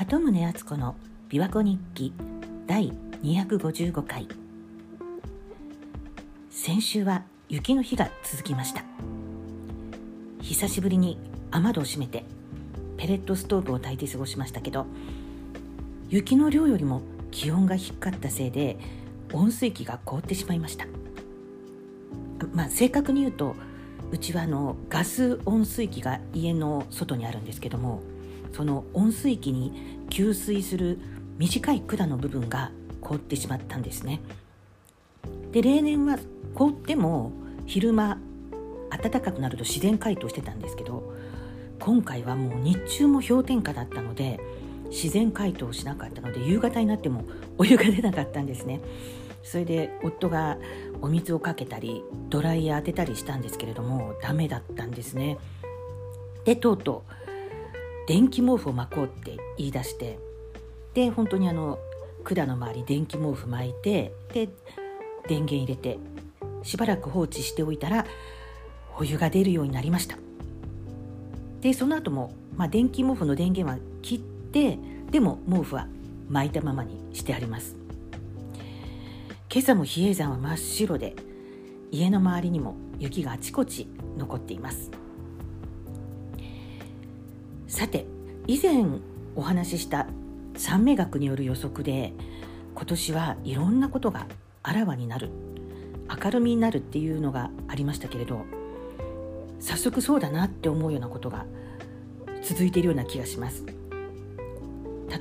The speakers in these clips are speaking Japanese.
鳩宗敦子の琵琶湖日記第255回。先週は雪の日が続きました。久しぶりに雨戸を閉めてペレットストーブを焚いて過ごしましたけど雪の量よりも気温が低かったせいで温水器が凍ってしまいました。まあ正確に言うとうちはあのガス温水器が家の外にあるんですけどもその温水器に給水する短い管の部分が凍ってしまったんですね。で例年は凍っても昼間暖かくなると自然解凍してたんですけど今回はもう日中も氷点下だったので自然解凍しなかったので夕方になってもお湯が出なかったんですね。それで夫がお水をかけたりドライヤー当てたりしたんですけれどもダメだったんですね。でとうとう電気毛布を巻こうって言い出してで本当にあの管の周り電気毛布巻いてで電源入れてしばらく放置しておいたらお湯が出るようになりました。でその後も、まあ、電気毛布の電源は切ってでも毛布は巻いたままにしてあります。今朝も比叡山は真っ白で家の周りにも雪があちこち残っています。さて以前お話しした三名学による予測で今年はいろんなことがあらわになる明るみになるっていうのがありましたけれど早速そうだなって思うようなことが続いているような気がします。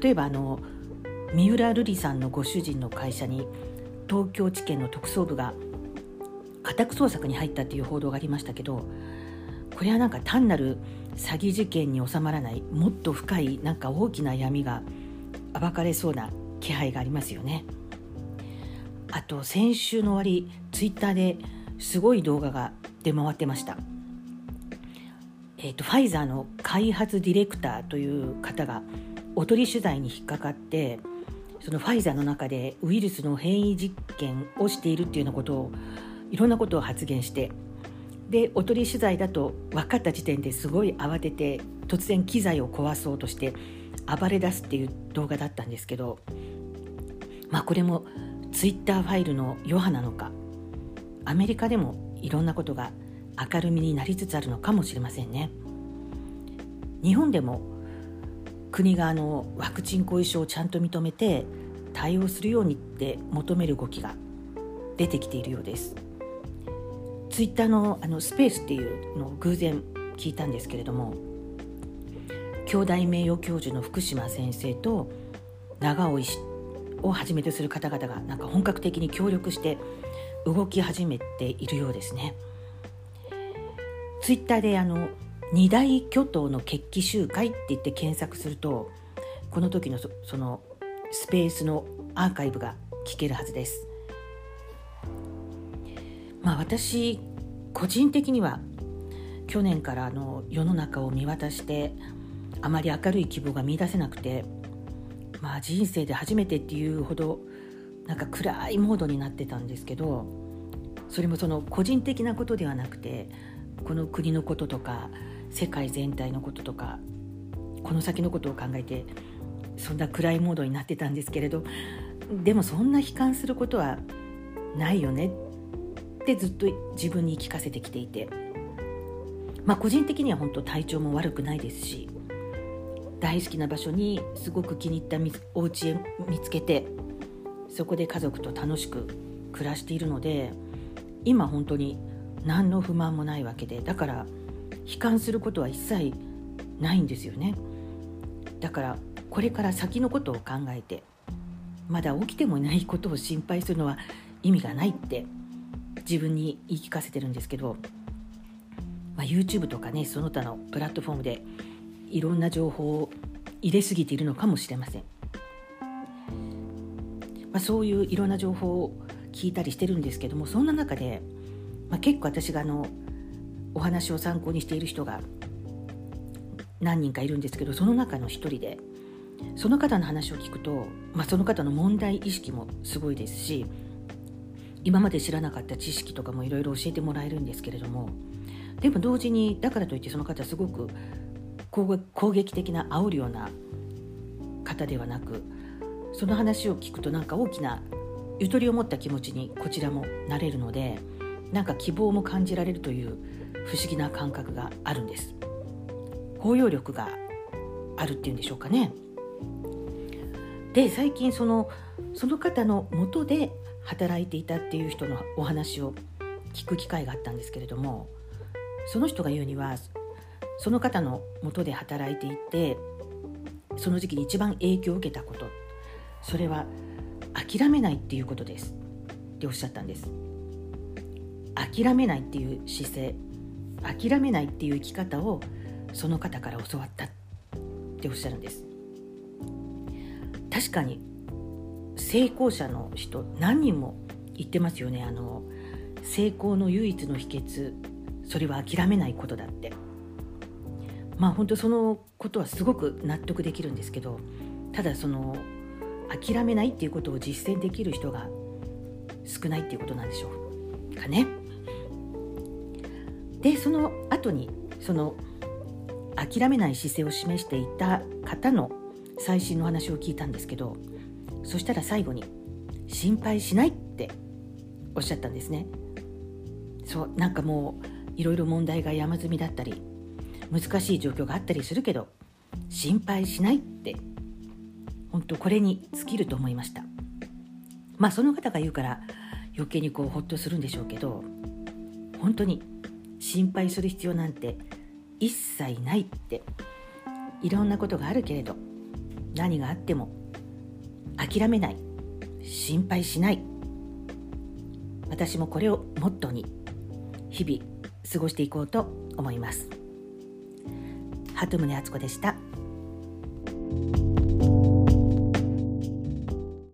例えばあの三浦瑠麗さんのご主人の会社に東京地検の特捜部が家宅捜索に入ったという報道がありましたけどこれはなんか単なる詐欺事件に収まらないもっと深いなんか大きな闇が暴かれそうな気配がありますよね。あと先週の終わりツイッターですごい動画が出回ってました。えーと、とファイザーの開発ディレクターという方がおとり取材に引っかかってそのファイザーの中でウイルスの変異実験をしているっていうようなことをいろんなことを発言してでおとり取材だと分かった時点ですごい慌てて突然機材を壊そうとして暴れ出すっていう動画だったんですけどまあこれもツイッターファイルの余波なのかアメリカでもいろんなことが明るみになりつつあるのかもしれませんね。日本でも国があのワクチン後遺症をちゃんと認めて対応するようにって求める動きが出てきているようです。ツイッターのあのスペースっていうのを偶然聞いたんですけれども京大名誉教授の福島先生と長尾医師をはじめとする方々がなんか本格的に協力して動き始めているようですね。ツイッターであの二大巨頭の決起集会って言って検索するとこの時のそのスペースのアーカイブが聞けるはずです。まあ私個人的には去年からあの世の中を見渡してあまり明るい希望が見いだせなくてまあ人生で初めてっていうほどなんか暗いモードになってたんですけどそれもその個人的なことではなくてこの国のこととか世界全体のこととかこの先のことを考えてそんな暗いモードになってたんですけれどでもそんな悲観することはないよねってずっと自分に聞かせてきていて。まあ個人的には本当体調も悪くないですし大好きな場所にすごく気に入ったお家へ見つけてそこで家族と楽しく暮らしているので今本当に何の不満もないわけでだから悲観することは一切ないんですよね。だからこれから先のことを考えてまだ起きてもないことを心配するのは意味がないって自分に言い聞かせてるんですけど、まあ、YouTube とかねその他のプラットフォームでいろんな情報を入れすぎているのかもしれません、まあ、そういういろんな情報を聞いたりしてるんですけどもそんな中で、まあ、結構私があのお話を参考にしている人が何人かいるんですけどその中の一人でその方の話を聞くと、まあ、その方の問題意識もすごいですし今まで知らなかった知識とかもいろいろ教えてもらえるんですけれどもでも同時にだからといってその方すごく攻撃的な煽るような方ではなくその話を聞くとなんか大きなゆとりを持った気持ちにこちらもなれるのでなんか希望も感じられるという不思議な感覚があるんです。包容力があるっていうんでしょうかね。で最近そのその方のもとで働いていたっていう人のお話を聞く機会があったんですけれどもその人が言うにはその方のもとで働いていてその時期に一番影響を受けたことそれは諦めないっていうことですっておっしゃったんです。諦めないっていう姿勢諦めないっていう生き方をその方から教わったっておっしゃるんです。確かに成功者の人何人も言ってますよね。あの成功の唯一の秘訣。それは諦めないことだって。まあ本当そのことはすごく納得できるんですけどただその諦めないっていうことを実践できる人が少ないっていうことなんでしょう。かね。でその後にその諦めない姿勢を示していた方の最新の話を聞いたんですけどそしたら最後に「心配しない」っておっしゃったんですね。そうなんかもういろいろ問題が山積みだったり難しい状況があったりするけど心配しないって本当これに尽きると思いましたまあその方が言うから余計にこうホッとするんでしょうけど本当に心配する必要なんて一切ないっていろんなことがあるけれど何があっても諦めない。心配しない。私もこれをモットーに日々過ごしていこうと思います。鳩宗敦子でした。